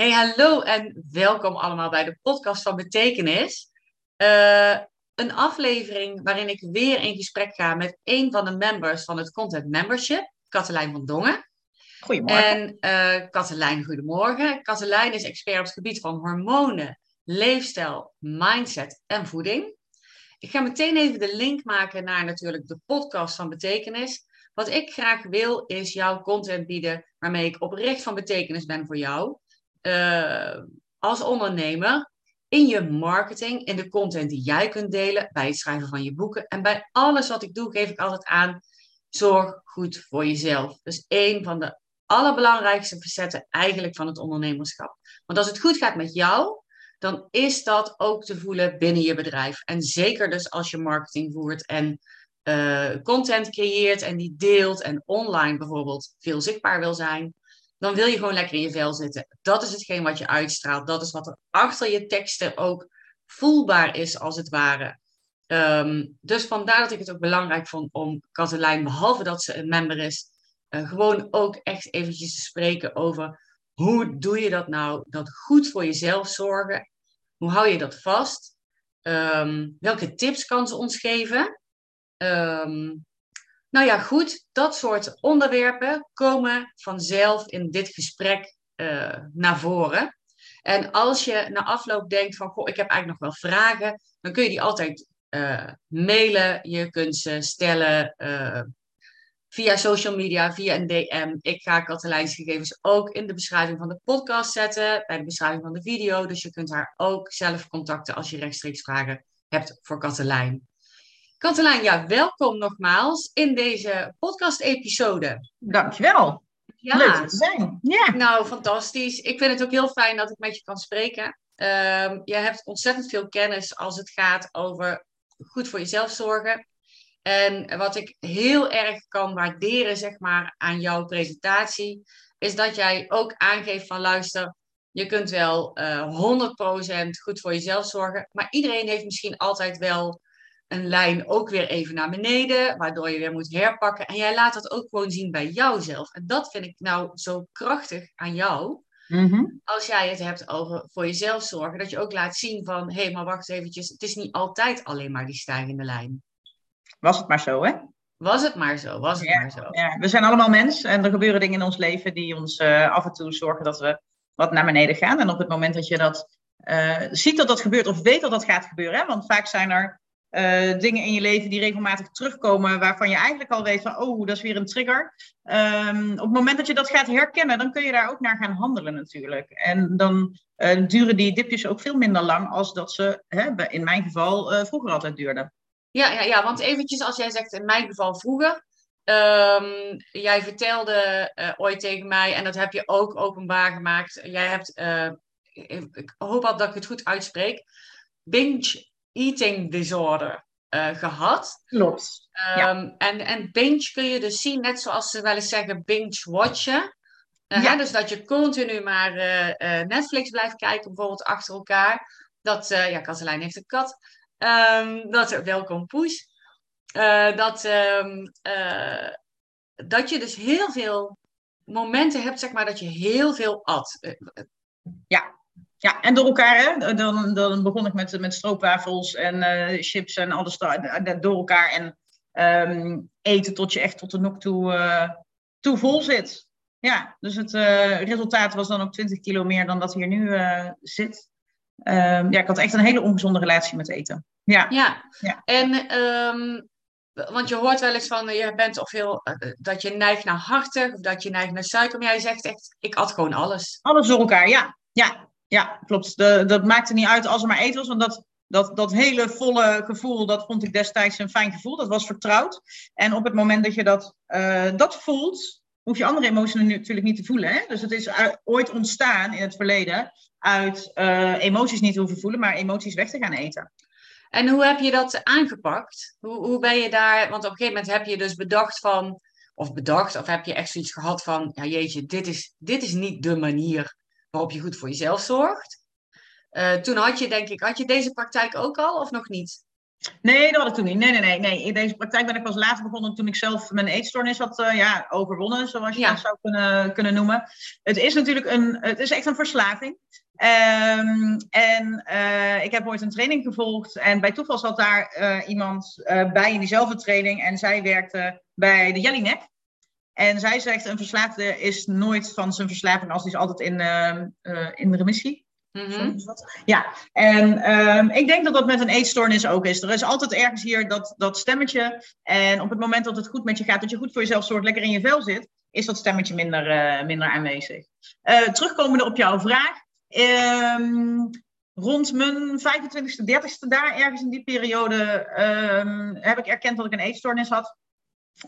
Hey, hallo en welkom allemaal bij de podcast van Betekenis. Uh, een aflevering waarin ik weer in gesprek ga met een van de members van het Content Membership, Katelijn van Dongen. Goedemorgen. En uh, Katelijn, goedemorgen. Katelijn is expert op het gebied van hormonen, leefstijl, mindset en voeding. Ik ga meteen even de link maken naar natuurlijk de podcast van Betekenis. Wat ik graag wil is jouw content bieden waarmee ik oprecht van betekenis ben voor jou. Uh, als ondernemer in je marketing, in de content die jij kunt delen, bij het schrijven van je boeken. En bij alles wat ik doe, geef ik altijd aan, zorg goed voor jezelf. Dus een van de allerbelangrijkste facetten eigenlijk van het ondernemerschap. Want als het goed gaat met jou, dan is dat ook te voelen binnen je bedrijf. En zeker dus als je marketing voert en uh, content creëert en die deelt en online bijvoorbeeld veel zichtbaar wil zijn, dan wil je gewoon lekker in je vel zitten. Dat is hetgeen wat je uitstraalt. Dat is wat er achter je teksten ook voelbaar is, als het ware. Um, dus vandaar dat ik het ook belangrijk vond om Katelijn, behalve dat ze een member is, uh, gewoon ook echt eventjes te spreken over hoe doe je dat nou? Dat goed voor jezelf zorgen. Hoe hou je dat vast? Um, welke tips kan ze ons geven? Um, nou ja, goed, dat soort onderwerpen komen vanzelf in dit gesprek uh, naar voren. En als je na afloop denkt van, goh, ik heb eigenlijk nog wel vragen, dan kun je die altijd uh, mailen. Je kunt ze stellen uh, via social media, via een DM. Ik ga Katelijns gegevens ook in de beschrijving van de podcast zetten, bij de beschrijving van de video. Dus je kunt haar ook zelf contacten als je rechtstreeks vragen hebt voor Katelijn. Katelijn, ja, welkom nogmaals in deze podcast-episode. Dankjewel. Ja. Leuk te zijn. Ja. Nou, fantastisch. Ik vind het ook heel fijn dat ik met je kan spreken. Um, je hebt ontzettend veel kennis als het gaat over goed voor jezelf zorgen. En wat ik heel erg kan waarderen, zeg maar, aan jouw presentatie, is dat jij ook aangeeft van luister, je kunt wel uh, 100% goed voor jezelf zorgen, maar iedereen heeft misschien altijd wel een lijn ook weer even naar beneden, waardoor je weer moet herpakken. En jij laat dat ook gewoon zien bij jouzelf. En dat vind ik nou zo krachtig aan jou. Mm-hmm. Als jij het hebt over voor jezelf zorgen, dat je ook laat zien van, hé, hey, maar wacht eventjes, het is niet altijd alleen maar die stijgende lijn. Was het maar zo, hè? Was het maar zo, was het ja, maar zo. Ja. We zijn allemaal mensen en er gebeuren dingen in ons leven die ons uh, af en toe zorgen dat we wat naar beneden gaan. En op het moment dat je dat uh, ziet dat dat gebeurt of weet dat dat gaat gebeuren, hè? want vaak zijn er uh, dingen in je leven die regelmatig terugkomen, waarvan je eigenlijk al weet van, oh, dat is weer een trigger. Um, op het moment dat je dat gaat herkennen, dan kun je daar ook naar gaan handelen natuurlijk. En dan uh, duren die dipjes ook veel minder lang als dat ze, hè, in mijn geval, uh, vroeger altijd duurden. Ja, ja, ja, want eventjes als jij zegt in mijn geval vroeger. Um, jij vertelde ooit tegen mij, en dat heb je ook openbaar gemaakt. Jij hebt, ik hoop dat ik het goed uitspreek, binge eating disorder uh, gehad. Klopt. Um, ja. en, en binge kun je dus zien, net zoals ze wel eens zeggen, binge-watchen. Uh, ja. Dus dat je continu maar uh, Netflix blijft kijken, bijvoorbeeld achter elkaar. Dat, ja, Katelijn heeft een kat. Um, dat, welkom Poes. dat, um, dat je dus heel veel momenten hebt, zeg maar, dat je heel veel at. Ja, ja, en door elkaar, hè? Dan, dan begon ik met, met stroopwafels en uh, chips en alles door elkaar. En um, eten tot je echt tot de nok toe, uh, toe vol zit. Ja, dus het uh, resultaat was dan ook 20 kilo meer dan dat hier nu zit. Um, ja, ik had echt een hele ongezonde relatie met eten. Ja, ja. ja. en um, want je hoort wel eens van, je bent of heel, dat je neigt naar hartig of dat je neigt naar suiker. Maar jij zegt echt, ik at gewoon alles. Alles door elkaar, ja. Ja, ja, klopt. De, dat maakte niet uit als er maar eten was, want dat, dat, dat hele volle gevoel, dat vond ik destijds een fijn gevoel. Dat was vertrouwd. En op het moment dat je dat, uh, dat voelt, hoef je andere emoties natuurlijk niet te voelen. Hè? Dus het is ooit ontstaan in het verleden uit uh, emoties niet hoeven voelen, maar emoties weg te gaan eten. En hoe heb je dat aangepakt? Hoe, hoe ben je daar? Want op een gegeven moment heb je dus bedacht van, of bedacht, of heb je echt zoiets gehad van, ja jeetje, dit is, dit is niet de manier waarop je goed voor jezelf zorgt. Uh, toen had je, denk ik, had je deze praktijk ook al of nog niet? Nee, dat had ik toen niet. Nee, nee, nee. nee. In deze praktijk ben ik pas later begonnen toen ik zelf mijn eetstoornis had uh, ja, overwonnen, zoals je dat zou kunnen, kunnen noemen. Het is natuurlijk een, het is echt een verslaving. Um, en uh, ik heb ooit een training gevolgd en bij toeval zat daar uh, iemand bij in diezelfde training en zij werkte bij de Jellinek. En zij zegt, een verslaafde is nooit van zijn verslaving als hij is altijd in, in remissie. Mm Ja, en um, ik denk dat dat met een eetstoornis ook is. Er is altijd ergens hier dat, dat stemmetje. En op het moment dat het goed met je gaat, dat je goed voor jezelf zorgt, lekker in je vel zit, is dat stemmetje minder, uh, minder aanwezig. Uh, terugkomende op jouw vraag. Um, rond mijn 25ste, 30ste, daar ergens in die periode, um, heb ik erkend dat ik een eetstoornis had.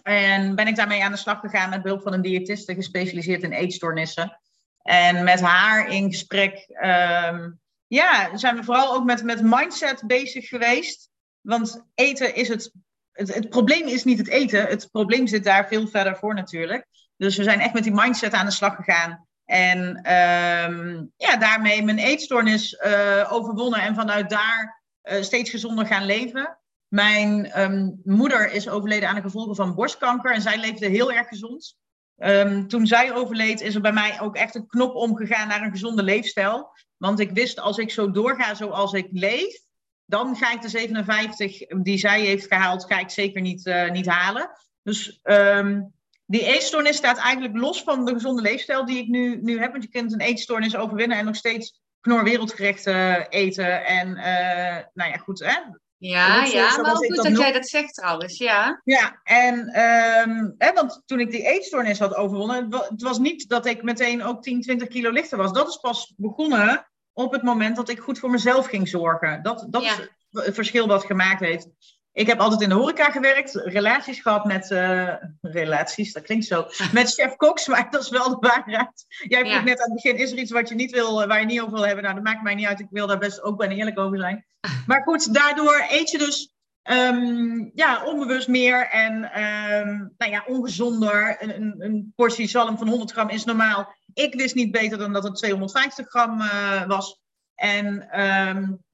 En ben ik daarmee aan de slag gegaan met behulp van een diëtiste gespecialiseerd in eetstoornissen. En met haar in gesprek, um, ja, zijn we vooral ook met, met mindset bezig geweest. Want eten is het, het, probleem is niet het eten, het probleem zit daar veel verder voor natuurlijk. Dus we zijn echt met die mindset aan de slag gegaan. En um, ja, daarmee mijn eetstoornis uh, overwonnen en vanuit daar uh, steeds gezonder gaan leven. Mijn um, moeder is overleden aan de gevolgen van borstkanker en zij leefde heel erg gezond. Um, toen zij overleed, is er bij mij ook echt een knop omgegaan naar een gezonde leefstijl. Want ik wist, als ik zo doorga zoals ik leef, dan ga ik de 57 die zij heeft gehaald, ga ik zeker niet, uh, niet halen. Dus um, die eetstoornis staat eigenlijk los van de gezonde leefstijl die ik nu, nu heb. Want je kunt een eetstoornis overwinnen en nog steeds knor wereldgerechten eten. En uh, nou ja, goed, hè? Ja, ja, maar ook goed dat, dat jij dat zegt trouwens, ja. Ja, en um, hè, want toen ik die eetstoornis had overwonnen, het was niet dat ik meteen ook 10, 20 kilo lichter was. Dat is pas begonnen op het moment dat ik goed voor mezelf ging zorgen. Dat, dat ja. is het verschil wat gemaakt heeft. Ik heb altijd in de horeca gewerkt, relaties gehad met, uh, relaties, dat klinkt zo, met chef Cox, maar dat is wel de waarheid. Jij vroeg ja. net aan het begin, is er iets wat je niet wil, waar je niet over wil hebben? Nou, dat maakt mij niet uit, ik wil daar best ook bijna eerlijk over zijn. Maar goed, daardoor eet je dus um, ja, onbewust meer en um, nou ja, ongezonder. Een, een, een, portie zalm van 100 gram is normaal. Ik wist niet beter dan dat het 250 gram uh, was. En um,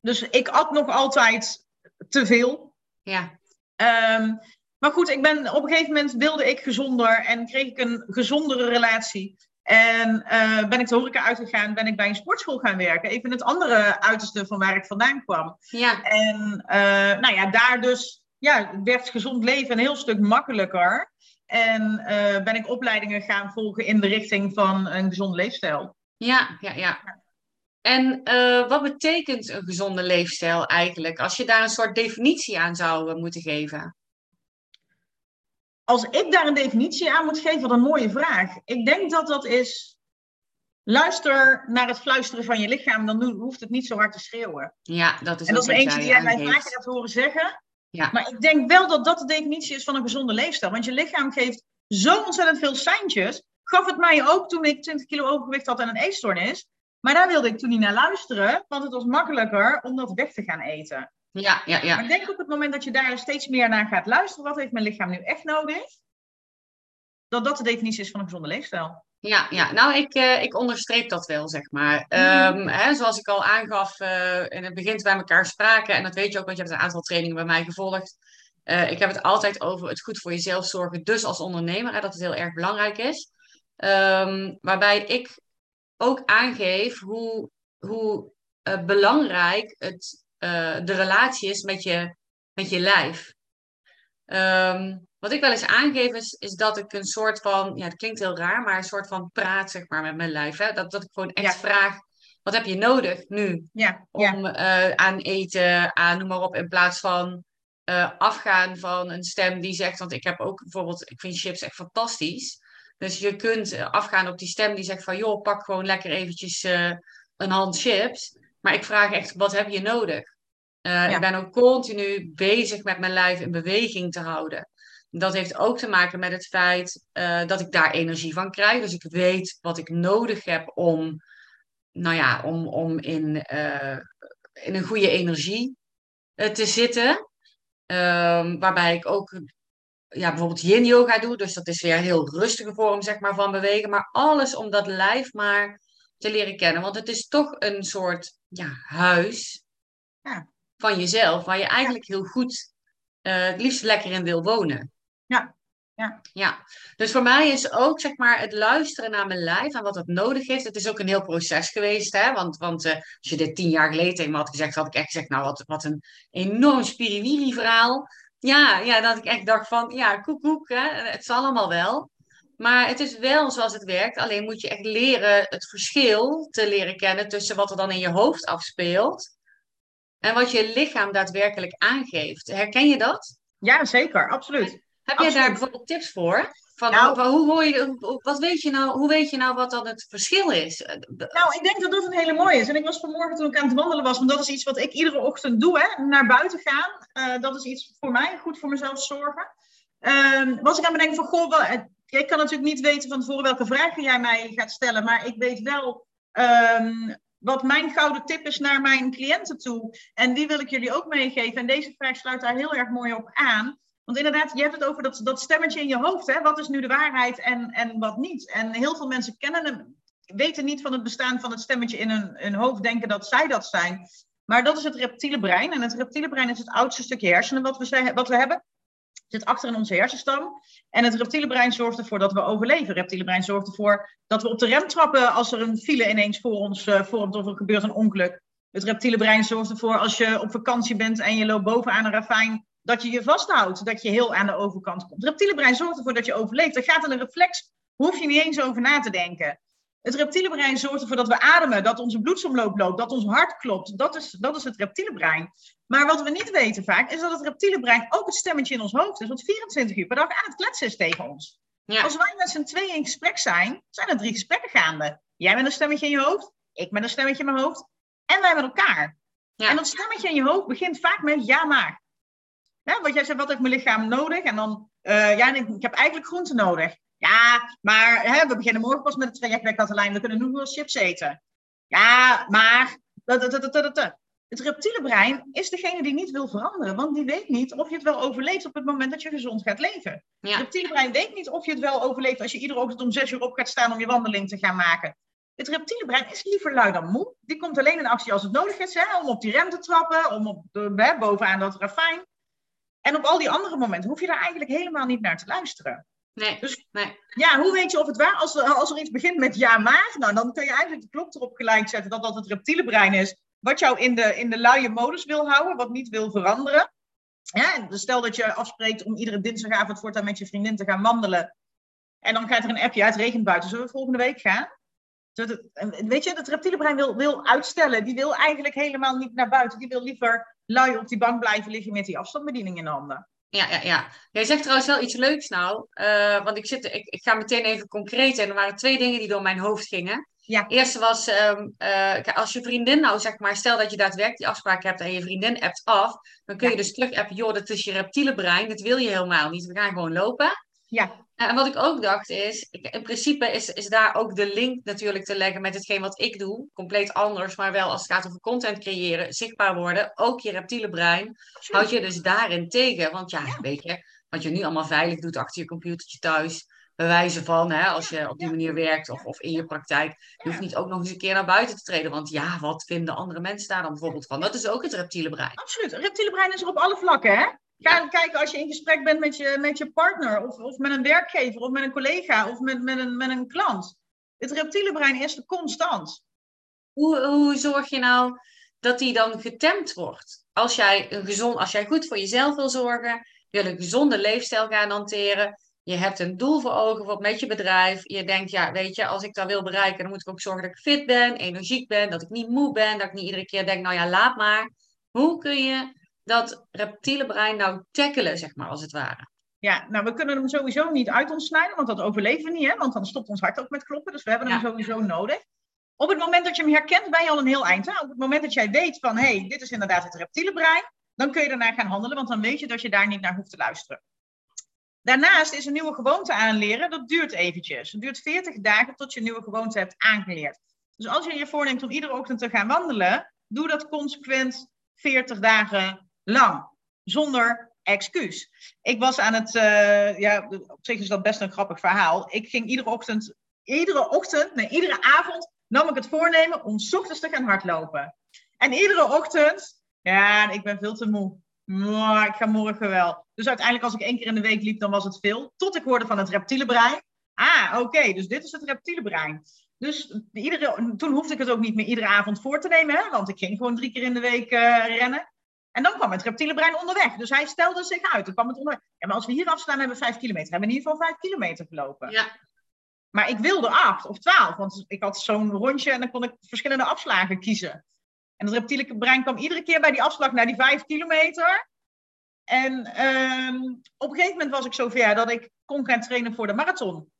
dus ik at nog altijd te veel. Ja. Um, maar goed, ik ben, op een gegeven moment wilde ik gezonder en kreeg ik een gezondere relatie. En uh, ben ik de horeca uitgegaan, ben ik bij een sportschool gaan werken. Even het andere uiterste van waar ik vandaan kwam. Ja. En uh, nou ja, daar dus ja, werd gezond leven een heel stuk makkelijker. En uh, ben ik opleidingen gaan volgen in de richting van een gezond leefstijl. Ja, ja, ja. En uh, wat betekent een gezonde leefstijl eigenlijk? Als je daar een soort definitie aan zou uh, moeten geven. Als ik daar een definitie aan moet geven, wat een mooie vraag. Ik denk dat dat is. Luister naar het fluisteren van je lichaam, dan hoeft het niet zo hard te schreeuwen. Ja, dat is En dat is eentje die jij mij vaker hebt horen zeggen. Ja. Maar ik denk wel dat dat de definitie is van een gezonde leefstijl. Want je lichaam geeft zo ontzettend veel seintjes. Gaf het mij ook toen ik 20 kilo overgewicht had en een eetstoornis. Maar daar wilde ik toen niet naar luisteren, want het was makkelijker om dat weg te gaan eten. Ja, ja, ja. Maar ik denk op het moment dat je daar steeds meer naar gaat luisteren, wat heeft mijn lichaam nu echt nodig? Dat dat de definitie is van een gezonde leefstijl. Ja, ja. nou, ik, uh, ik onderstreep dat wel, zeg maar. Mm. Um, hè, zoals ik al aangaf uh, in het begin wij elkaar spraken, en dat weet je ook, want je hebt een aantal trainingen bij mij gevolgd. Uh, ik heb het altijd over het goed voor jezelf zorgen, dus als ondernemer, hè, dat het heel erg belangrijk is. Um, waarbij ik ook aangeef hoe, hoe uh, belangrijk het, uh, de relatie is met je, met je lijf. Um, wat ik wel eens aangeef is, is dat ik een soort van, ja, het klinkt heel raar, maar een soort van praat zeg maar met mijn lijf. Hè? Dat, dat ik gewoon echt ja. vraag, wat heb je nodig nu ja, om uh, aan eten, aan noem maar op, in plaats van afgaan van een stem die zegt, want ik heb ook bijvoorbeeld, ik vind chips echt fantastisch. Dus je kunt afgaan op die stem die zegt van joh, pak gewoon lekker eventjes uh, een hand chips. Maar ik vraag echt, wat heb je nodig? Uh, ja. Ik ben ook continu bezig met mijn lijf in beweging te houden. Dat heeft ook te maken met het feit uh, dat ik daar energie van krijg. Dus ik weet wat ik nodig heb om, nou ja, om, om in, in een goede energie te zitten. Ehm, waarbij ik ook ja, bijvoorbeeld yin yoga doe. Dus dat is weer een heel rustige vorm zeg maar, van bewegen. Maar alles om dat lijf maar te leren kennen. Want het is toch een soort ja, huis. Ja. van jezelf, waar je eigenlijk heel goed, uh, het liefst lekker in wil wonen. Ja. Ja. ja, dus voor mij is ook zeg maar het luisteren naar mijn lijf en wat het nodig heeft. Het is ook een heel proces geweest, hè? want, want uh, als je dit tien jaar geleden tegen me had gezegd, had ik echt gezegd, nou wat, wat een enorm spiriwiri verhaal. Ja, ja, dat ik echt dacht van, ja, koek, koek, hè? het zal allemaal wel. Maar het is wel zoals het werkt. Alleen moet je echt leren het verschil te leren kennen tussen wat er dan in je hoofd afspeelt en wat je lichaam daadwerkelijk aangeeft. Herken je dat? Ja, zeker, absoluut. Heb je daar bijvoorbeeld tips voor? Van, nou, hoe, hoor je, wat weet je nou, hoe weet je nou wat dan het verschil is? Nou, ik denk dat dat een hele mooie is. En ik was vanmorgen toen ik aan het wandelen was, want dat is iets wat ik iedere ochtend doe, hè, naar buiten gaan. Uh, dat is iets voor mij, goed voor mezelf zorgen. Uh, was ik aan het bedenken van, goh, wel, ik kan natuurlijk niet weten van tevoren welke vragen jij mij gaat stellen, maar ik weet wel um, wat mijn gouden tip is naar mijn cliënten toe. En die wil ik jullie ook meegeven. En deze vraag sluit daar heel erg mooi op aan. Want inderdaad, je hebt het over dat, dat stemmetje in je hoofd. Hè? Wat is nu de waarheid en, en wat niet? En heel veel mensen kennen hem, weten niet van het bestaan van het stemmetje in hun, hoofd, denken dat zij dat zijn. Maar dat is het reptiele brein. En het reptiele brein is het oudste stukje hersenen wat we, wat we hebben zit achter in onze hersenstam. En het reptiele brein zorgt ervoor dat we overleven. Het reptiele brein zorgt ervoor dat we op de rem trappen als er een file ineens voor ons uh, vormt of er gebeurt een ongeluk. Het reptiele brein zorgt ervoor als je op vakantie bent en je loopt bovenaan een ravijn, dat je je vasthoudt, dat je heel aan de overkant komt. Het reptiele brein zorgt ervoor dat je overleeft. Dat gaat in een reflex, hoef je niet eens over na te denken. Het reptiele brein zorgt ervoor dat we ademen, dat onze bloedsomloop loopt, dat ons hart klopt. Dat is, dat is het reptiele brein. Maar wat we niet weten vaak, is dat het reptiele brein ook het stemmetje in ons hoofd is, wat 24 uur per dag aan het kletsen is tegen ons. Ja. Als wij met z'n tweeën in gesprek zijn, zijn er drie gesprekken gaande. Jij met een stemmetje in je hoofd, ik met een stemmetje in mijn hoofd en wij met elkaar. Ja. En dat stemmetje in je hoofd begint vaak met ja maar. Ja, wat jij zegt, wat heeft mijn lichaam nodig? En dan, uh, ja, ik heb eigenlijk groente nodig. Ja, maar hè, we beginnen morgen pas met het traject bij Katelijn. We kunnen nu wel chips eten. Ja, maar... Het reptiele brein is degene die niet wil veranderen, want die weet niet of je het wel overleeft op het moment dat je gezond gaat leven. Het reptiele brein weet niet of je het wel overleeft als je iedere ochtend om zes uur op gaat staan om je wandeling te gaan maken. Het reptiele brein is liever lui dan moe. Die komt alleen in actie als het nodig is, hè, om op die rem te trappen, om op de, hè, bovenaan dat ravijn. En op al die andere momenten hoef je daar eigenlijk helemaal niet naar te luisteren. Nee, dus, nee. Ja, hoe weet je of het waar als, als er iets begint met ja maar, nou, dan kun je eigenlijk de klok erop gelijk zetten dat dat het reptiele brein is, wat jou in de, in de luie modus wil houden, wat niet wil veranderen. Ja, dus stel dat je afspreekt om iedere dinsdagavond voortaan met je vriendin te gaan wandelen. En dan gaat er een appje uit, regent buiten, zullen we volgende week gaan? Weet je, het reptiele brein wil, wil uitstellen. Die wil eigenlijk helemaal niet naar buiten. Die wil liever lui op die bank blijven liggen met die afstandsbediening in de handen. Ja, ja, ja. Jij zegt trouwens wel iets leuks nou. Uh, want ik, zit, ik, ik ga meteen even concreet. En er waren twee dingen die door mijn hoofd gingen. Ja. Eerste was, um, uh, als je vriendin nou zeg maar, stel dat je daadwerkelijk die afspraak hebt en je vriendin appt af, dan kun je dus terug appen, joh, dat is je reptiele brein, dat wil je helemaal niet. We gaan gewoon lopen. Ja. En wat ik ook dacht is, in principe is, is daar ook de link natuurlijk te leggen met hetgeen wat ik doe. Compleet anders, maar wel als het gaat over content creëren, zichtbaar worden. Ook je reptiele brein houd je dus daarin tegen. Want ja, weet je, wat je nu allemaal veilig doet achter je computertje thuis. Bewijzen van, hè, als je op die manier werkt of, of in je praktijk. Je hoeft niet ook nog eens een keer naar buiten te treden. Want ja, wat vinden andere mensen daar dan bijvoorbeeld van? Dat is ook het reptiele brein. Absoluut. Reptiele brein is er op alle vlakken, hè? Ga kijken als je in gesprek bent met je, met je partner, of, of met een werkgever, of met een collega, of met, met, een, met een klant. Het reptiele brein is er constant. Hoe, hoe zorg je nou dat die dan getemd wordt? Als jij, een gezond, als jij goed voor jezelf wil zorgen, wil een gezonde leefstijl gaan hanteren, je hebt een doel voor ogen met je bedrijf. Je denkt, ja, weet je, als ik dat wil bereiken, dan moet ik ook zorgen dat ik fit ben, energiek ben, dat ik niet moe ben, dat ik niet iedere keer denk, nou ja, laat maar. Hoe kun je dat reptiele brein nou tackelen, zeg maar, als het ware? Ja, nou, we kunnen hem sowieso niet uit ons snijden, want dat overleven we niet, hè? want dan stopt ons hart ook met kloppen. Dus we hebben hem sowieso nodig. Op het moment dat je hem herkent, ben je al een heel eind. Hè? Op het moment dat jij weet van, hé, hey, dit is inderdaad het reptiele brein, dan kun je daarnaar gaan handelen, want dan weet je dat je daar niet naar hoeft te luisteren. Daarnaast is een nieuwe gewoonte aanleren, dat duurt eventjes. Het duurt 40 dagen tot je een nieuwe gewoonte hebt aangeleerd. Dus als je je voorneemt om iedere ochtend te gaan wandelen, doe dat consequent 40 dagen lang, zonder excuus. Ik was aan het, uh, ja, op zich is dat best een grappig verhaal. Ik ging iedere ochtend, iedere ochtend, nee, iedere avond nam ik het voornemen om s ochtends te gaan hardlopen. En iedere ochtend Ja, ik ben veel te moe. Maar ik ga morgen wel. Dus uiteindelijk als ik één keer in de week liep, dan was het veel. Tot ik hoorde van het reptiele brein. Ah, oké, dus dit is het reptiele brein. Dus iedere, toen hoefde ik het ook niet meer iedere avond voor te nemen, hè, want ik ging gewoon drie keer in de week uh, rennen. En dan kwam het reptiele brein onderweg. Dus hij stelde zich uit. Dan kwam het onderweg. Ja, maar als we hier afstaan, hebben we vijf kilometer. Hebben we in ieder geval vijf kilometer gelopen. Ja. Maar ik wilde acht of twaalf, want ik had zo'n rondje en dan kon ik verschillende afslagen kiezen. En het reptiele brein kwam iedere keer bij die afslag naar die vijf kilometer. En um, op een gegeven moment was ik zover dat ik kon gaan trainen voor de marathon.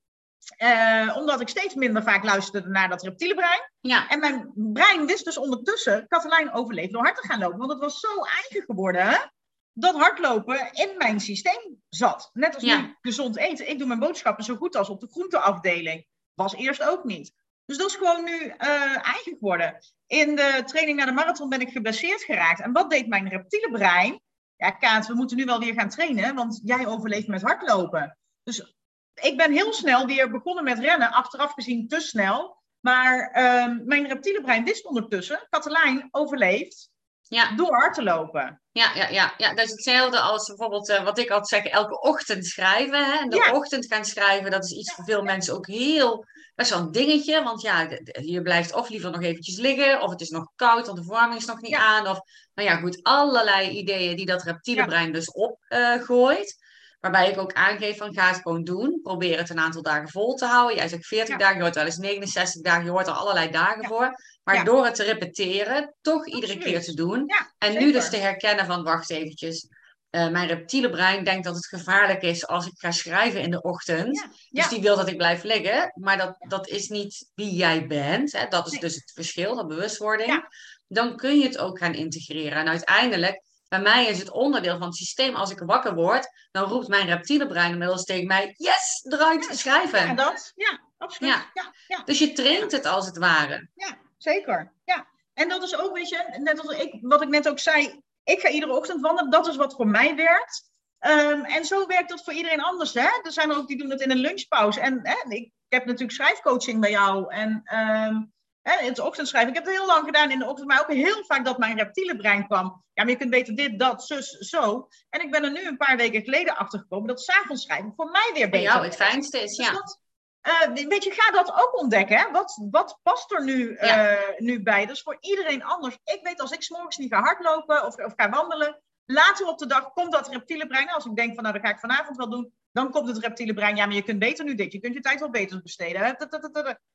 Uh, omdat ik steeds minder vaak luisterde naar dat reptiele brein. Ja. En mijn brein wist dus ondertussen, Katelijn overleeft door hard te gaan lopen. Want het was zo eigen geworden dat hardlopen in mijn systeem zat. Net als Ja. nu gezond eten. Ik doe mijn boodschappen zo goed als op de groenteafdeling. Was eerst ook niet. Dus dat is gewoon nu eh, eigen geworden. In de training naar de marathon ben ik geblesseerd geraakt. En wat deed mijn reptiele brein? Ja, Kaat, we moeten nu wel weer gaan trainen, want jij overleeft met hardlopen. Dus ik ben heel snel weer begonnen met rennen, achteraf gezien te snel. Maar ehm, mijn reptiele brein wist ondertussen, Katelijn overleeft Ja. door hard te lopen. Ja, ja, ja, ja, dat is hetzelfde als bijvoorbeeld eh, wat ik altijd zeg, elke ochtend schrijven. Hè? In de Ja. ochtend gaan schrijven, dat is iets voor veel mensen ook heel, best wel een dingetje. Want ja, je blijft of liever nog eventjes liggen, of het is nog koud, want de verwarming is nog niet Ja. aan. Of, nou ja, goed, allerlei ideeën die dat reptiele brein dus opgooit. Waarbij ik ook aangeef van ga het gewoon doen. Probeer het een aantal dagen vol te houden. Jij zegt 40 Ja. dagen, je hoort wel eens 69 dagen, je hoort er allerlei dagen Ja. voor. Maar Ja. door het te repeteren, toch iedere keer te doen. En nu dus te herkennen van, wacht eventjes, eh, mijn reptiele brein denkt dat het gevaarlijk is als ik ga schrijven in de ochtend. Dus die wil dat ik blijf liggen, maar dat, dat is niet wie jij bent. Hè? Dat is Nee. dus het verschil, dat bewustwording. Dan kun je het ook gaan integreren. En uiteindelijk, bij mij is het onderdeel van het systeem, als ik wakker word, dan roept mijn reptiele brein inmiddels tegen mij, yes, eruit schrijven. Ja, dat. Ja, absoluut. Ja. Ja, ja, Dus je traint het als het ware. ja, zeker. Ja. En dat is ook, weet je, net als ik, wat ik net ook zei, ik ga iedere ochtend wandelen. Dat is wat voor mij werkt. Ehm, en zo werkt dat voor iedereen anders. Hè? Er zijn er ook die doen het in een lunchpauze. En hè, ik, ik heb natuurlijk schrijfcoaching bij jou. En ehm, hè, in het ochtendschrijven. Ik heb het heel lang gedaan in de ochtend. Maar ook heel vaak dat mijn reptiele brein kwam. Ja, maar je kunt beter dit, dat, zus, zo. En ik ben er nu een paar weken geleden achter gekomen dat s'avonds schrijven voor mij weer beter jou het werkt. fijnste is, Dus ja. dat, eh, weet je, ga dat ook ontdekken. Hè? Wat, wat past er nu, eh, nu bij? Dat is voor iedereen anders. Ik weet als ik s'morgens niet ga hardlopen of, of ga wandelen, later op de dag komt dat reptiele brein. Als ik denk van nou, dat ga ik vanavond wel doen, dan komt het reptiele brein. Ja, maar je kunt beter nu dit. Je kunt je tijd wel beter besteden.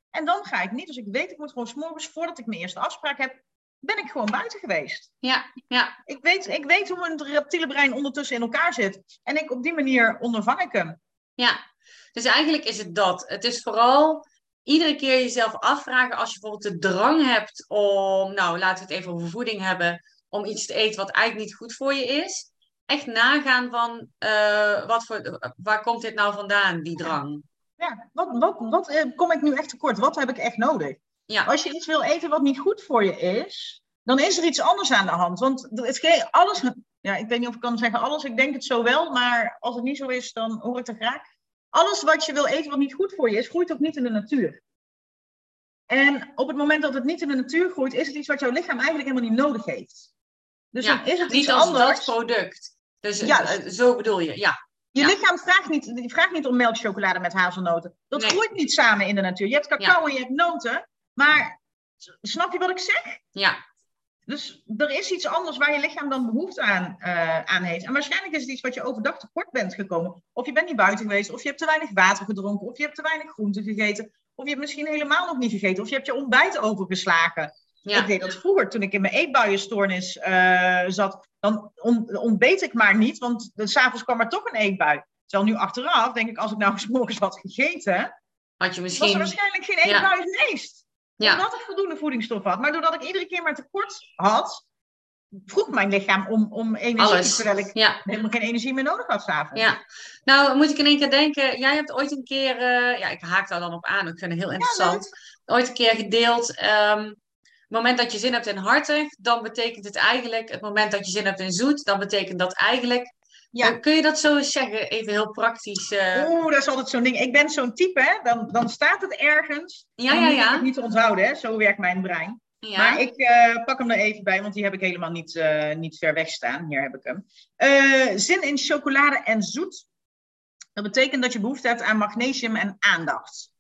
En dan ga ik niet. Dus ik weet, ik moet gewoon s'morgens, voordat ik mijn eerste afspraak heb, ben ik gewoon buiten geweest. Ja, ja, Ik weet, ik weet hoe een reptiele brein ondertussen in elkaar zit. En ik, op die manier ondervang ik hem. ja. Dus eigenlijk is het dat. Het is vooral iedere keer jezelf afvragen als je bijvoorbeeld de drang hebt om, nou laten we het even over voeding hebben, om iets te eten wat eigenlijk niet goed voor je is. Echt nagaan van, eh, wat voor, waar komt dit nou vandaan, die drang? Ja, wat, wat, wat eh, kom ik nu echt tekort? Wat heb ik echt nodig? Ja, Als je iets wil eten wat niet goed voor je is, dan is er iets anders aan de hand. Want het, alles, ja, ik weet niet of ik kan zeggen alles, ik denk het zo wel, maar als het niet zo is, dan hoor ik het graag. Alles wat je wil eten wat niet goed voor je is, groeit ook niet in de natuur. En op het moment dat het niet in de natuur groeit, is het iets wat jouw lichaam eigenlijk helemaal niet nodig heeft. Dus Ja, dan is het niet iets als anders. dat product. Dus eh, Juist. eh, zo bedoel je, ja. Je Ja. lichaam vraagt niet, die vraagt niet om melkchocolade met hazelnoten. Dat Nee. groeit niet samen in de natuur. Je hebt cacao en je hebt noten, maar snap je wat ik zeg? Ja, Dus er is iets anders waar je lichaam dan behoefte aan, eh, aan heeft. En waarschijnlijk is het iets wat je overdag tekort bent gekomen. Of je bent niet buiten geweest, of je hebt te weinig water gedronken, of je hebt te weinig groente gegeten, of je hebt misschien helemaal nog niet gegeten, of je hebt je ontbijt overgeslagen. Ja. Ik deed dat vroeger, toen ik in mijn eetbuienstoornis eh, zat, dan on- ontbeet ik maar niet, want s s'avonds kwam er toch een eetbui. Terwijl nu achteraf denk ik, als ik nou eens morgens wat gegeten, Had je was er misschien... waarschijnlijk geen Ja. eetbui geweest Ja, omdat ik voldoende voedingsstof had. Maar doordat ik iedere keer maar tekort had, vroeg mijn lichaam om, om energie. alles. Terwijl ik Ja, helemaal geen energie meer nodig had s'avonds. Ja, nou moet ik in één keer denken, jij hebt ooit een keer, eh, ja ik haak daar dan op aan, ik vind het heel interessant, ooit een keer gedeeld, ehm, het moment dat je zin hebt in hartig, dan betekent het eigenlijk, het moment dat je zin hebt in zoet, dan betekent dat eigenlijk, Ja. Eh, kun je dat zo eens zeggen, even heel praktisch? eh? Oeh, dat is altijd zo'n ding. Ik ben zo'n type, hè? Dan, dan staat het ergens. ja, ja, ik ja, het niet te onthouden, hè? Zo werkt mijn brein. Ja. Maar ik eh, pak hem er even bij, want die heb ik helemaal niet, niet ver weg staan. Hier heb ik hem. Zin in chocolade en zoet. Dat betekent dat je behoefte hebt aan magnesium en aandacht.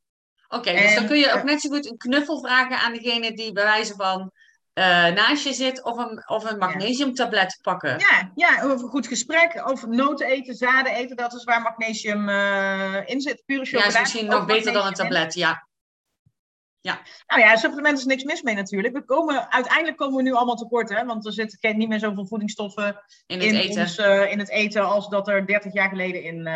Oké, dus dan kun je ook eh, net zo goed een knuffel vragen aan degene die bij wijze van eh, naast je zit of een, of een magnesiumtablet pakken. Ja, ja, of een goed gesprek, of noten eten, zaden eten, dat is waar magnesium eh, in zit. Pure Ja, chocolade. is misschien nog beter dan een in. tablet, ja. Nou ja, supplementen is niks mis mee natuurlijk. We komen, uiteindelijk komen we nu allemaal tekort, hè? want er zitten niet meer zoveel voedingsstoffen In het in, eten. Ons, in het eten als dat er 30 jaar geleden in,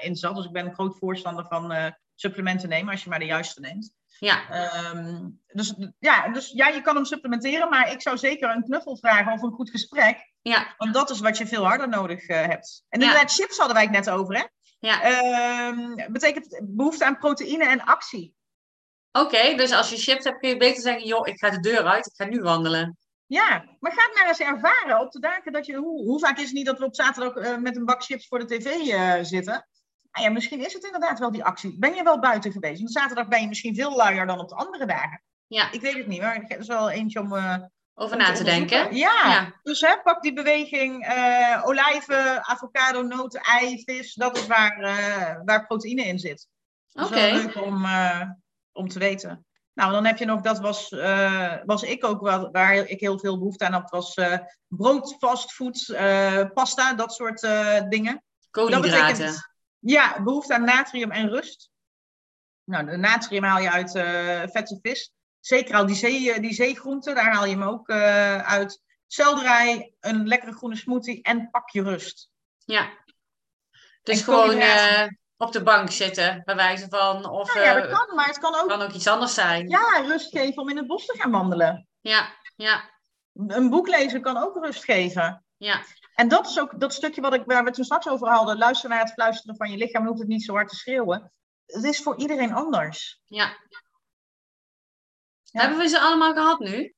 in zat. Dus ik ben een groot voorstander van supplementen nemen, als je maar de juiste neemt. Ja, Ehm, dus, ja, dus ja, je kan hem supplementeren, maar ik zou zeker een knuffel vragen of een goed gesprek. ja, Want dat is wat je veel harder nodig eh, hebt. En Ja. inderdaad, chips hadden wij het net over, hè? ja. Ehm, betekent behoefte aan proteïne en actie. Oké, dus als je chips hebt kun je beter zeggen, joh, ik ga de deur uit, ik ga nu wandelen. Ja, maar ga het maar eens ervaren op de dagen dat je... Hoe, hoe vaak is het niet dat we op zaterdag eh, met een bak chips voor de tv eh, zitten? Nou ja, misschien is het inderdaad wel die actie. Ben je wel buiten geweest? Want zaterdag ben je misschien veel luier dan op de andere dagen. Ja, Ik weet het niet, maar het is wel eentje om... eh, over na te denken. Ja, Ja. dus hè, pak die beweging. eh, olijven, avocado, noten, ei, vis. Dat is waar, eh, waar proteïne in zit. Dat Oké. is wel leuk om, eh, om te weten. Nou, dan heb je nog, dat was, was ik ook wel, waar ik heel veel behoefte aan had, was brood, fastfood, pasta, dat soort dingen. Dat Koolhydraten. betekent, ja, behoefte aan natrium en rust. Nou, de natrium haal je uit eh, vette vis. Zeker al die, zee, eh, die zeegroenten, daar haal je hem ook eh, uit. Selderij, een lekkere groene smoothie en pak je rust. Ja. Dus En gewoon op de bank zitten, bij wijze van. Of Nou ja, dat kan, maar het kan ook kan ook iets anders zijn. ja, rust geven om in het bos te gaan wandelen. ja, ja. Een boek lezen kan ook rust geven. ja. En dat is ook dat stukje wat ik, waar we het toen straks over hadden. Luister naar het fluisteren van je lichaam. Je hoeft het niet zo hard te schreeuwen. Het is voor iedereen anders. ja. Ja. Hebben we ze allemaal gehad nu?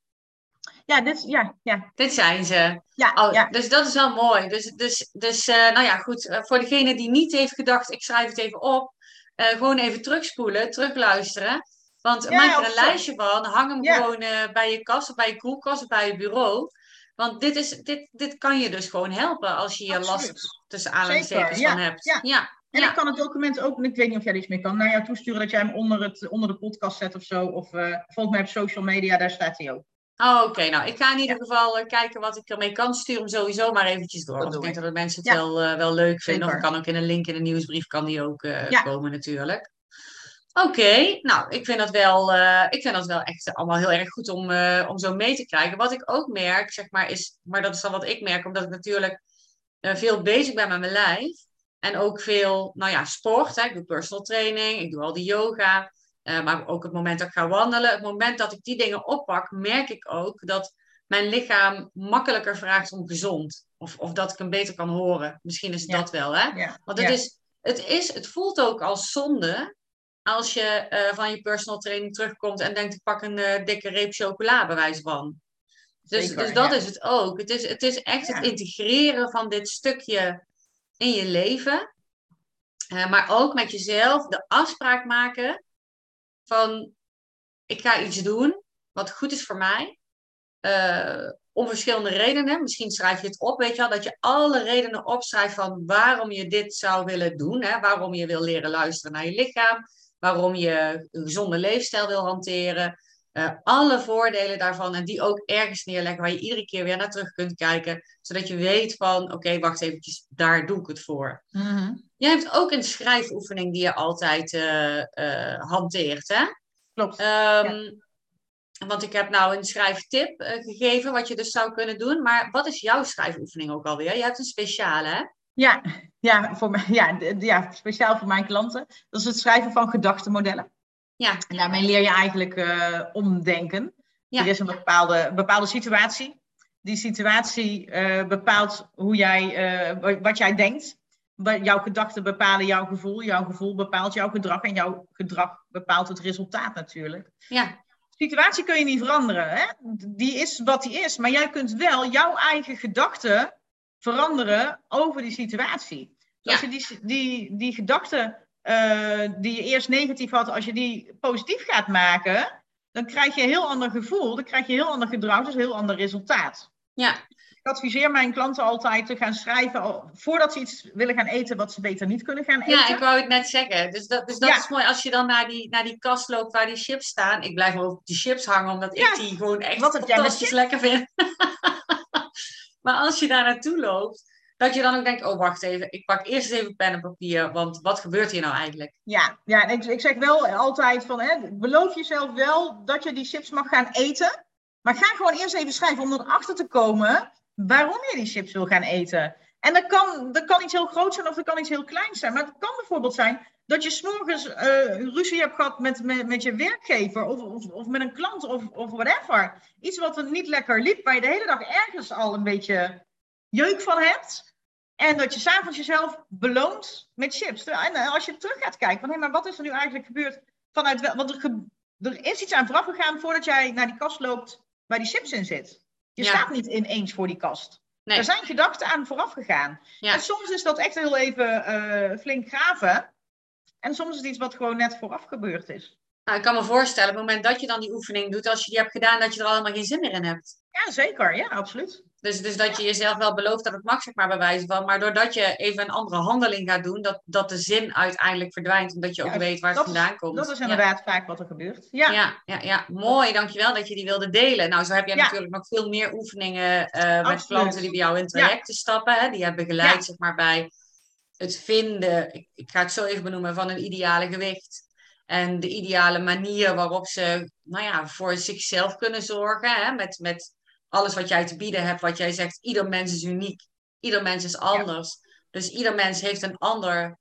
Ja, dit, ja, ja, Dit zijn ze. ja, Oh, ja. Dus dat is wel mooi. Dus, dus, dus eh, nou ja, goed. eh, voor degene die niet heeft gedacht, ik schrijf het even op. eh, gewoon even terugspoelen, terugluisteren. Want Ja, maak er een lijstje van. Hang hem gewoon bij je kast of bij je koelkast of bij je bureau. Want dit, is, dit, dit kan je dus gewoon helpen als je Absoluut. last tussen aanhalingstekens Zeker, van ja, hebt. ja. ja. En Ja. ik kan het document ook, ik weet niet of jij er iets mee kan, naar jou toesturen dat jij hem onder, het, onder de podcast zet of zo. Of eh volg mij op social media, daar staat hij ook. Oh, Oké, nou ik ga in ieder geval eh, kijken wat ik ermee kan. Stuur hem sowieso maar eventjes door. Want ik denk dat de mensen het Ja. wel, eh, wel leuk vinden. Of ik kan ook in een link in de nieuwsbrief kan die ook Ja. komen natuurlijk. Oké, nou ik vind, dat wel, eh, ik vind dat wel echt allemaal heel erg goed om, eh, om zo mee te krijgen. Wat ik ook merk, zeg maar, is, maar dat is dan wat ik merk, omdat ik natuurlijk eh, veel bezig ben met mijn lijf. En ook veel, nou ja, sport. Hè. Ik doe personal training, ik doe al die yoga. maar ook het moment dat ik ga wandelen. Het moment dat ik die dingen oppak, merk ik ook dat mijn lichaam makkelijker vraagt om gezond. Of, of dat ik hem beter kan horen. Misschien is Ja. dat wel, hè? Ja. Want het, ja. is, het, is, het voelt ook als zonde als je eh, van je personal training terugkomt en denkt, ik pak een eh, dikke reep chocola, bij wijze van. Dus, Zeker, dus dat ja. is het ook. Het is, het is echt Ja. het integreren van dit stukje in je leven. Eh, maar ook met jezelf de afspraak maken van, ik ga iets doen wat goed is voor mij. Om verschillende redenen. Misschien schrijf je het op, weet je wel, dat je alle redenen opschrijft van waarom je dit zou willen doen. Hè? Waarom je wil leren luisteren naar je lichaam. Waarom je een gezonde leefstijl wil hanteren. Eh, alle voordelen daarvan en die ook ergens neerleggen waar je iedere keer weer naar terug kunt kijken. Zodat je weet van, oké, wacht eventjes, daar doe ik het voor. Mhm. Jij hebt ook een schrijfoefening die je altijd eh, hanteert, hè? Klopt. Ehm, Want ik heb nou een schrijftip gegeven, wat je dus zou kunnen doen. Maar wat is jouw schrijfoefening ook alweer? Je hebt een speciale, hè? Ja, ja, voor mij, ja, ja, speciaal voor mijn klanten. Dat is het schrijven van gedachtenmodellen. Ja, En daarmee leer je eigenlijk eh, omdenken. Ja. Er is een bepaalde, bepaalde situatie. Die situatie eh, bepaalt hoe jij, eh, wa- wat jij denkt. Jouw gedachten bepalen jouw gevoel. Jouw gevoel bepaalt jouw gedrag. En jouw gedrag bepaalt het resultaat natuurlijk. ja, situatie kun je niet veranderen. Hè? Die is wat die is. Maar jij kunt wel jouw eigen gedachten veranderen over die situatie. Dus als je die, die, die gedachten eh, die je eerst negatief had, als je die positief gaat maken, dan krijg je een heel ander gevoel, dan krijg je een heel ander gedrag, dus een heel ander resultaat. Ja. Ik adviseer mijn klanten altijd te gaan schrijven voordat ze iets willen gaan eten wat ze beter niet kunnen gaan eten. Ja, ik wou het net zeggen. Dus dat, dus dat is mooi als je dan naar die, naar die kast loopt waar die chips staan. Ik blijf maar op die chips hangen, omdat ik die gewoon echt wat fantastisch lekker vind. maar als je daar naartoe loopt, dat je dan ook denkt, oh wacht even, ik pak eerst even pen en papier, want wat gebeurt hier nou eigenlijk? Ja, ja ik, ik zeg wel altijd van, hè, beloof jezelf wel dat je die chips mag gaan eten, maar ga gewoon eerst even schrijven om erachter te komen waarom je die chips wil gaan eten. En dat kan, dat kan iets heel groot zijn of dat kan iets heel kleins zijn, maar het kan bijvoorbeeld zijn dat je s'morgens uh, ruzie hebt gehad met, met, met je werkgever of, of, of met een klant of, of whatever. Iets wat er niet lekker liep, waar je de hele dag ergens al een beetje jeuk van hebt. En dat je s'avonds jezelf beloont met chips. En eh, als je terug gaat kijken, van hé, maar wat is er nu eigenlijk gebeurd vanuit Want er, er, is iets aan vooraf gegaan voordat jij naar die kast loopt waar die chips in zit. Je staat niet ineens voor die kast. Nee. Er zijn gedachten aan vooraf gegaan. En soms is dat echt heel even uh, flink graven. En soms is het iets wat gewoon net vooraf gebeurd is. Nou, ik kan me voorstellen, op het moment dat je dan die oefening doet, als je die hebt gedaan, dat je er allemaal geen zin meer in hebt. Ja, zeker. Ja, absoluut. Dus, dus dat je jezelf wel belooft dat het mag, zeg maar, bij wijze van. Maar doordat je even een andere handeling gaat doen, dat, dat de zin uiteindelijk verdwijnt. Omdat je ook weet waar het vandaan komt. Dat is inderdaad vaak wat er gebeurt. Ja. Ja, ja, ja, mooi. Dankjewel dat je die wilde delen. Nou, zo heb je natuurlijk nog veel meer oefeningen uh, met klanten die bij jou in trajecten stappen. Hè? Die hebben begeleid, zeg maar, bij het vinden, ik, ik ga het zo even benoemen, van een ideale gewicht. En de ideale manier waarop ze nou ja, voor zichzelf kunnen zorgen. Hè? Met, met alles wat jij te bieden hebt, wat jij zegt, ieder mens is uniek. Ieder mens is anders. Dus ieder mens heeft een ander,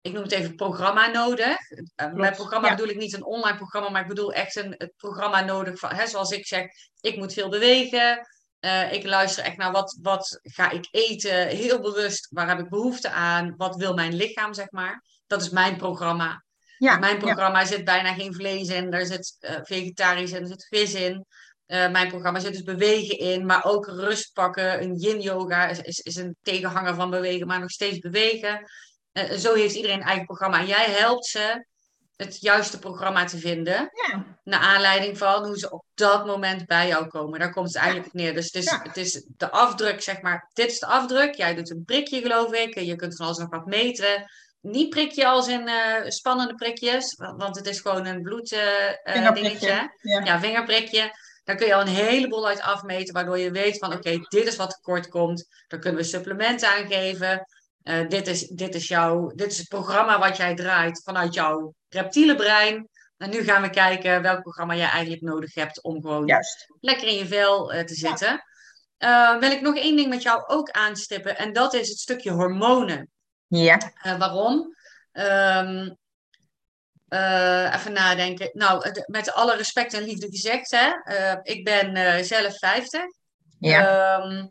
ik noem het even programma nodig. Uh, met programma bedoel ik niet een online programma, maar ik bedoel echt een het programma nodig. Van, hè, zoals ik zeg, ik moet veel bewegen. Uh, ik luister echt naar wat, wat ga ik eten, heel bewust, waar heb ik behoefte aan, wat wil mijn lichaam, zeg maar. Dat is mijn programma. Ja, in mijn programma zit bijna geen vlees in, er zit uh, vegetarisch in, er zit vis in. Uh, mijn programma zit dus bewegen in, maar ook rust pakken. Een yin yoga is, is, is een tegenhanger van bewegen, maar nog steeds bewegen. Uh, zo heeft iedereen een eigen programma. En jij helpt ze het juiste programma te vinden. Ja. Naar aanleiding van hoe ze op dat moment bij jou komen. Daar komt het eigenlijk neer. Dus het is, het is de afdruk, zeg maar. Dit is de afdruk. Jij doet een prikje, geloof ik. Je kunt van alles nog wat meten niet prikje als in uh, spannende prikjes, want het is gewoon een bloeddingetje. Uh, ja. ja, vingerprikje. Daar kun je al een heleboel uit afmeten, waardoor je weet van oké, dit is wat tekort komt. Daar kunnen we supplementen aan geven. Uh, dit, is, dit, is jouw, dit is het programma wat jij draait vanuit jouw reptiele brein. En nu gaan we kijken welk programma jij eigenlijk nodig hebt om gewoon Juist. lekker in je vel uh, te zitten. Uh, wil ik nog één ding met jou ook aanstippen. En dat is het stukje hormonen. Ja. Waarom? Um, uh, even nadenken. Nou, met alle respect en liefde gezegd, hè. Uh, ik ben zelf 50. Ja. Um,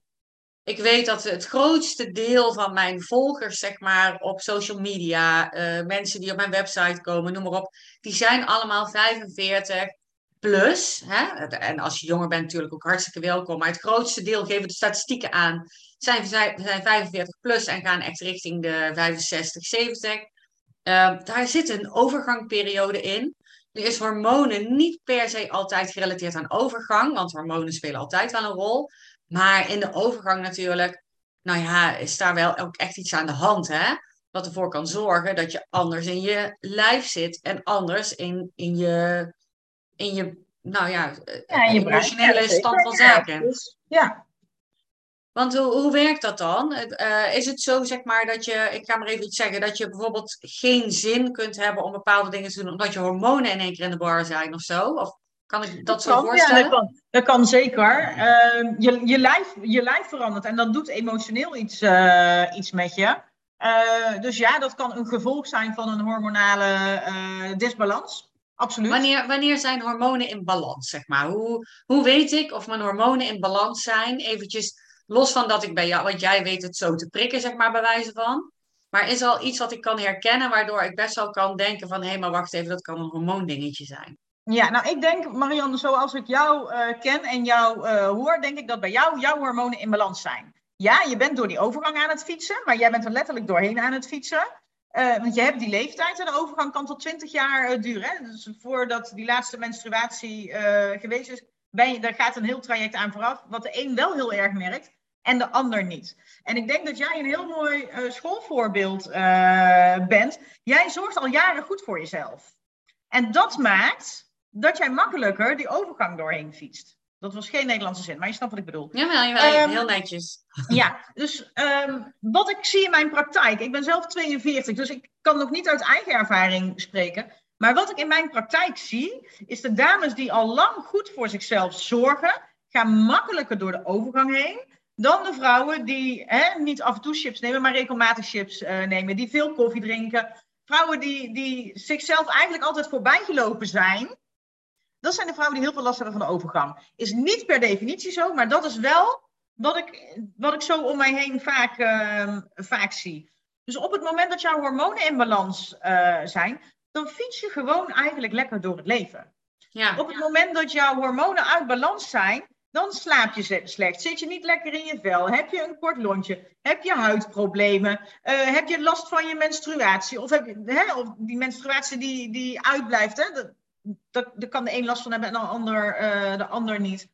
ik weet dat het grootste deel van mijn volgers, zeg maar, op social media, mensen die op mijn website komen, noem maar op, die zijn allemaal 45 plus. Hè? En als je jonger bent, natuurlijk ook hartstikke welkom. Maar het grootste deel geven de statistieken aan zijn, zijn 45 plus en gaan echt richting de 65, 70. Uh, daar zit een overgangperiode in. Er is hormonen niet per se altijd gerelateerd aan overgang, want hormonen spelen altijd wel een rol. Maar in de overgang natuurlijk, nou ja, is daar wel ook echt iets aan de hand, hè? Wat ervoor kan zorgen dat je anders in je lijf zit en anders in, in je, in je, nou ja, ja in je emotionele stand van zaken. Dus, ja, want hoe, hoe werkt dat dan? Uh, is het zo, zeg maar, dat je, ik ga maar even iets zeggen, dat je bijvoorbeeld geen zin kunt hebben om bepaalde dingen te doen, omdat je hormonen in één keer in de bar zijn of zo? Of kan ik dat, dat zo kan, voorstellen? Ja, dat kan, dat kan zeker. Uh, je, je, lijf, je lijf verandert en dat doet emotioneel iets, uh, iets met je. Uh, dus ja, dat kan een gevolg zijn van een hormonale disbalans. Absoluut. Wanneer, wanneer zijn hormonen in balans, zeg maar? Hoe, hoe weet ik of mijn hormonen in balans zijn? Eventjes Los van dat ik bij jou, want jij weet het zo te prikken, zeg maar, bij wijze van. Maar is al iets wat ik kan herkennen, waardoor ik best wel kan denken van, hé, maar wacht even, dat kan een hormoondingetje zijn. Ja, nou ik denk, Marianne, zoals ik jou uh, ken en jou uh, hoor, denk ik dat bij jou jouw hormonen in balans zijn. Ja, je bent door die overgang aan het fietsen, maar jij bent er letterlijk doorheen aan het fietsen. Uh, want je hebt die leeftijd en de overgang kan tot 20 jaar duren. Hè? Dus voordat die laatste menstruatie geweest is, ben je, daar gaat een heel traject aan vooraf. Wat de een wel heel erg merkt en de ander niet. En ik denk dat jij een heel mooi schoolvoorbeeld bent. Jij zorgt al jaren goed voor jezelf. En dat maakt dat jij makkelijker die overgang doorheen fietst. Dat was geen Nederlandse zin, maar je snapt wat ik bedoel. Jawel, jawel um, heel netjes. Ja, dus um, wat ik zie in mijn praktijk, ik ben zelf 42, dus ik kan nog niet uit eigen ervaring spreken. Maar wat ik in mijn praktijk zie, is de dames die al lang goed voor zichzelf zorgen, gaan makkelijker door de overgang heen. Dan de vrouwen die hè, niet af en toe chips nemen, maar regelmatig chips uh, nemen. Die veel koffie drinken. Vrouwen die, die zichzelf eigenlijk altijd voorbij gelopen zijn. Dat zijn de vrouwen die heel veel last hebben van de overgang. Is niet per definitie zo, maar dat is wel wat ik, wat ik zo om mij heen vaak, uh, vaak zie. Dus op het moment dat jouw hormonen in balans uh, zijn, dan fiets je gewoon eigenlijk lekker door het leven. Ja. Op het moment dat jouw hormonen uit balans zijn, dan slaap je slecht. Zit je niet lekker in je vel? Heb je een kort lontje? Heb je huidproblemen? Uh, heb je last van je menstruatie? Of, heb je, hè, of die menstruatie die, die uitblijft? Hè? Dat, dat, daar kan de een last van hebben en de ander, uh, de ander niet.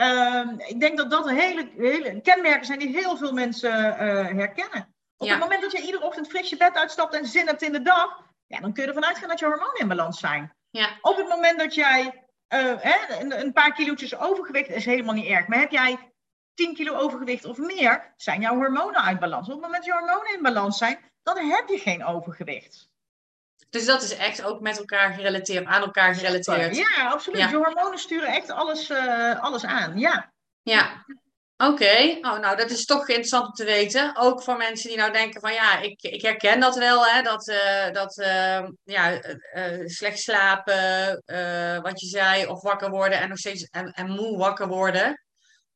Uh, ik denk dat dat een hele, hele kenmerken zijn die heel veel mensen uh, herkennen. Op ja. het moment dat je iedere ochtend fris je bed uitstapt en zin hebt in de dag, ja, dan kun je ervan uitgaan dat je hormonen in balans zijn. Ja. Op het moment dat jij uh, hè, een, een, paar kilo's overgewicht is helemaal niet erg. Maar heb jij 10 kilo overgewicht of meer, zijn jouw hormonen uit balans. Op het moment dat je hormonen in balans zijn, dan heb je geen overgewicht. Dus dat is echt ook met elkaar gerelateerd, aan elkaar gerelateerd. Ja, absoluut. Ja. Je hormonen sturen echt alles, uh, alles aan. Ja. Ja. Oké, oh, nou dat is toch interessant om te weten. Ook voor mensen die nou denken van ja, ik, ik herken dat wel, hè, dat, uh, dat uh, ja, slecht slapen, wat je zei, of wakker worden en nog steeds en, en moe wakker worden.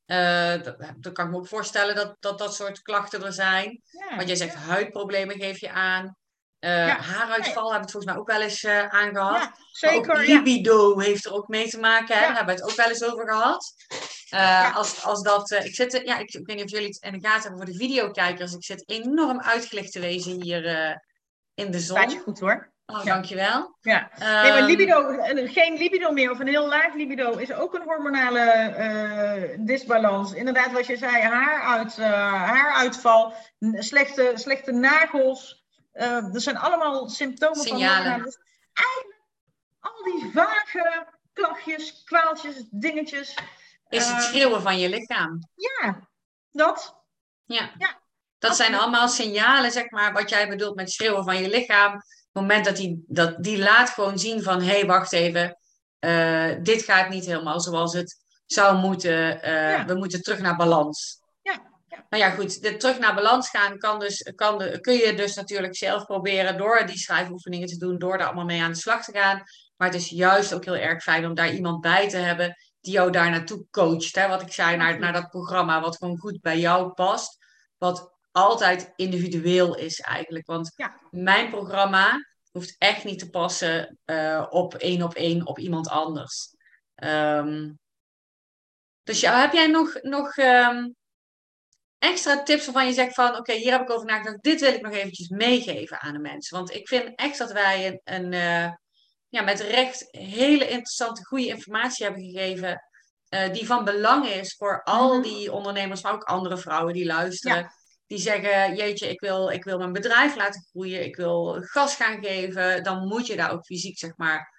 Dat, dat, kan ik me ook voorstellen dat dat, dat soort klachten er zijn. Ja, Want jij zegt huidproblemen geef je aan. Uh, ja. Haaruitval hebben we het volgens mij ook wel eens uh, aangehad. Ja, zeker. Ook libido heeft er ook mee te maken. Hè? Daar hebben we het ook wel eens over gehad. Uh, als, als dat, ik, zit, ja, ik, ik, weet niet of jullie het in de gaten hebben voor de videokijkers. Ik zit enorm uitgelicht te wezen hier in de zon. Staat je goed hoor. Oh, dankjewel. Ja. Nee, maar libido, geen libido meer of een heel laag libido is ook een hormonale disbalans. Inderdaad, wat je zei, haaruit, haaruitval, slechte, slechte nagels. Uh, er zijn allemaal symptomen Signalen. van dus eigenlijk al die vage klachtjes, kwaaltjes, dingetjes. Is het eh, schreeuwen van je lichaam? Ja, dat. Ja. ja dat zijn allemaal signalen, zeg maar, wat jij bedoelt met schreeuwen van je lichaam. Op het moment dat die, dat die laat gewoon zien van, hé, hey, wacht even, uh, dit gaat niet helemaal zoals het zou moeten. Uh, ja. We moeten terug naar balans. Nou ja, goed, de terug naar balans gaan kan dus, kan de, kun je dus natuurlijk zelf proberen door die schrijfoefeningen te doen, door daar allemaal mee aan de slag te gaan. Maar het is juist ook heel erg fijn om daar iemand bij te hebben die jou daar naartoe coacht. Hè? Wat ik zei, naar, naar dat programma, wat gewoon goed bij jou past. Wat altijd individueel is eigenlijk. Want ja. mijn programma hoeft echt niet te passen uh, op één op één op iemand anders. Um, dus ja, heb jij nog, nog um, extra tips waarvan je zegt van oké, hier heb ik over nagedacht, dit wil ik nog eventjes meegeven aan de mensen. Want ik vind echt dat wij een, een uh, ja, met recht hele interessante, goede informatie hebben gegeven. Uh, die van belang is voor al mhm. die ondernemers, maar ook andere vrouwen die luisteren. Die zeggen, jeetje, ik wil, ik wil mijn bedrijf laten groeien, ik wil gas gaan geven. Dan moet je daar ook fysiek, zeg maar,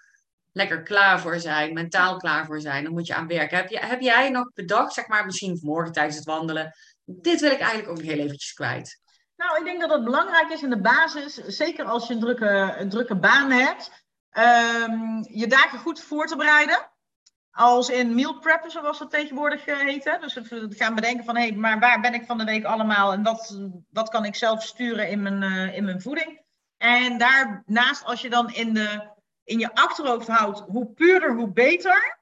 lekker klaar voor zijn, mentaal klaar voor zijn. Dan moet je aan werken. Heb, je, heb jij nog bedacht, zeg maar, misschien vanmorgen tijdens het wandelen, dit wil ik eigenlijk ook nog heel eventjes kwijt. Nou, ik denk dat het belangrijk is in de basis, zeker als je een drukke, een drukke baan hebt, um, je dagen goed voor te bereiden. Als in meal preppen, zoals dat tegenwoordig uh, heet. Hè? Dus we gaan bedenken van, hé, hey, maar waar ben ik van de week allemaal en wat, wat kan ik zelf sturen in mijn, uh, in mijn voeding? En daarnaast, als je dan in, de, in je achterhoofd houdt, hoe puurder, hoe beter,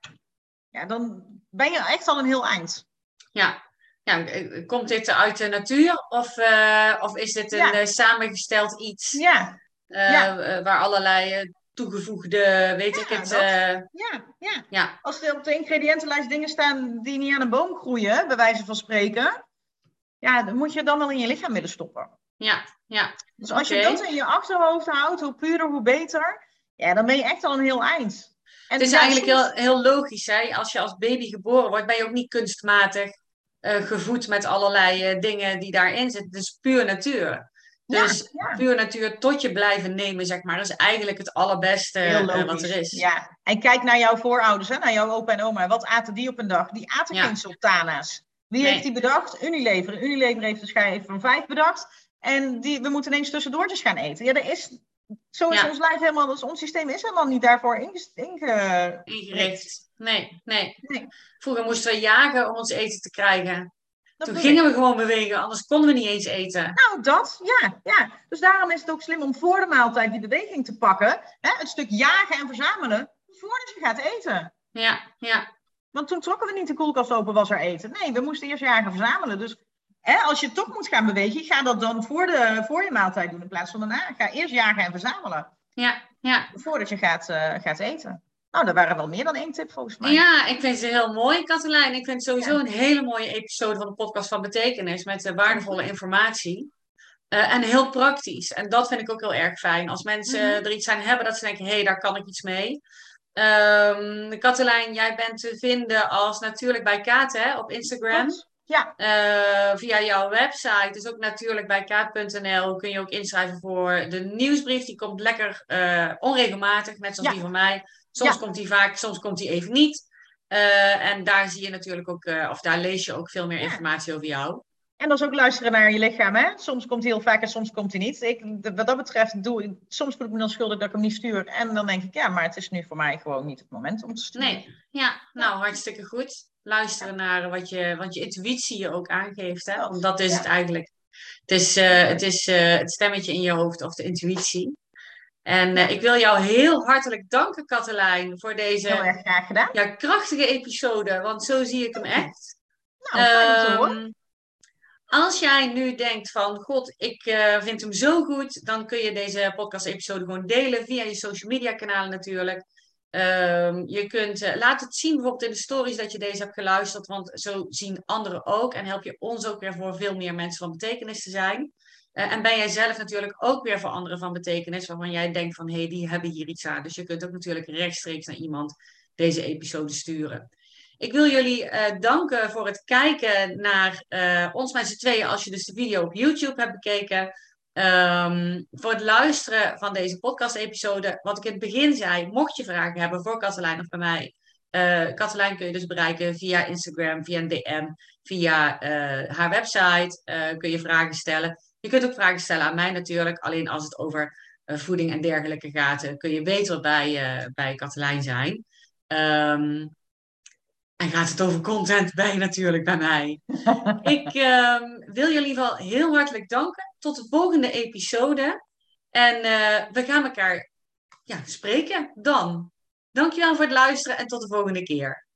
ja, dan ben je echt al een heel eind. Ja, ja, eh, komt dit uit de natuur of, uh, of is dit een ja. samengesteld iets ja. Uh, ja. waar allerlei toegevoegde, weet ik het. ja, ja. ja. Als er op de ingrediëntenlijst dingen staan die niet aan een boom groeien, bij wijze van spreken, ja, dan moet je dan wel in je lichaam willen stoppen. ja, ja. Dus als je dat in je achterhoofd houdt, hoe puurder, hoe beter. Ja, dan ben je echt al een heel eind. En het is eigenlijk heel, heel logisch, hè? Als je als baby geboren wordt, ben je ook niet kunstmatig gevoed met allerlei uh, dingen die daarin zitten. Is puur natuur. Dus ja, puur natuur tot je blijven nemen, zeg maar. Dat is eigenlijk het allerbeste uh, wat er is. Ja, en kijk naar jouw voorouders, hè? naar jouw opa en oma. Wat aten die op een dag? Die aten geen sultana's. Wie heeft die bedacht? Unilever. Unilever heeft de schijf van vijf bedacht. En die, we moeten ineens tussendoortjes gaan eten. Ja, er is, zo is ons lijf helemaal, dus ons systeem is helemaal niet daarvoor inge, inge... ingericht. Nee, nee, nee, Vroeger moesten we jagen om ons eten te krijgen. Toen gingen we gewoon bewegen, anders konden we niet eens eten. Nou, dat, ja, ja. Dus daarom is het ook slim om voor de maaltijd die beweging te pakken. Hè? Het stuk jagen en verzamelen, voordat je gaat eten. Ja, ja. Want toen trokken we niet de koelkast open, was er eten. Nee, we moesten eerst jagen en verzamelen. Dus hè, als je toch moet gaan bewegen, ga dat dan voor, de, voor je maaltijd doen in plaats van daarna. Ga eerst jagen en verzamelen. Ja, ja. Voordat je gaat, uh, gaat eten. Nou, dat waren wel meer dan één tip volgens mij. Ja, ik vind ze heel mooi, Katelijn. Ik vind het sowieso een hele mooie episode van de podcast van Betekenis met uh, waardevolle informatie. Uh, en heel praktisch. En dat vind ik ook heel erg fijn. Als mensen mm -hmm. er iets aan hebben dat ze denken, hé, hey, daar kan ik iets mee. Um, Katelijn, jij bent te vinden als natuurlijk bij Kaat hè, op Instagram. Ja. Uh, via jouw website, dus ook natuurlijk bij kaat.nl, kun je ook inschrijven voor de nieuwsbrief. Die komt lekker uh, onregelmatig, net zoals ja. die van mij. Soms ja. komt die vaak, soms komt die even niet. Uh, en daar zie je natuurlijk ook, of daar lees je ook veel meer informatie over jou. En dat is ook luisteren naar je lichaam. Hè? Soms komt hij heel vaak en soms komt hij niet. Ik, wat dat betreft, doe ik, soms voel ik me dan schuldig dat ik hem niet stuur. En dan denk ik, ja, maar het is nu voor mij gewoon niet het moment om te sturen. Nee, ja, nou hartstikke goed. Luisteren naar wat je, wat je intuïtie je ook aangeeft. Hè? Want dat is ja. het eigenlijk. Het is, uh, het, is uh, het stemmetje in je hoofd of de intuïtie. En uh, ik wil jou heel hartelijk danken, Katelijn, voor deze heel erg graag gedaan. Ja, krachtige episode. Want zo zie ik hem echt. Nou, fijn um, hoor. Als jij nu denkt van, god, ik uh, vind hem zo goed, dan kun je deze podcast-episode gewoon delen via je social media kanalen natuurlijk. Um, je kunt, uh, laat het zien bijvoorbeeld in de stories dat je deze hebt geluisterd, want zo zien anderen ook en help je ons ook weer voor veel meer mensen van betekenis te zijn. Uh, en ben jij zelf natuurlijk ook weer voor anderen van betekenis, waarvan jij denkt van, hé, hey, die hebben hier iets aan. Dus je kunt ook natuurlijk rechtstreeks naar iemand deze episode sturen. Ik wil jullie uh, danken voor het kijken naar ons met z'n tweeën als je dus de video op YouTube hebt bekeken. Um, voor het luisteren van deze podcast-episode. Wat ik in het begin zei, mocht je vragen hebben voor Katelijn of bij mij. Uh, kun je dus bereiken via Instagram, via een DM, via haar website. kun je vragen stellen. Je kunt ook vragen stellen aan mij natuurlijk. Alleen als het over voeding en dergelijke gaat, kun je beter bij, bij Katelijn zijn. Um, en gaat het over content bij natuurlijk bij mij. ik um, wil jullie wel heel hartelijk danken. Tot de volgende episode. En uh, we gaan elkaar ja, spreken dan. Dankjewel voor het luisteren en tot de volgende keer.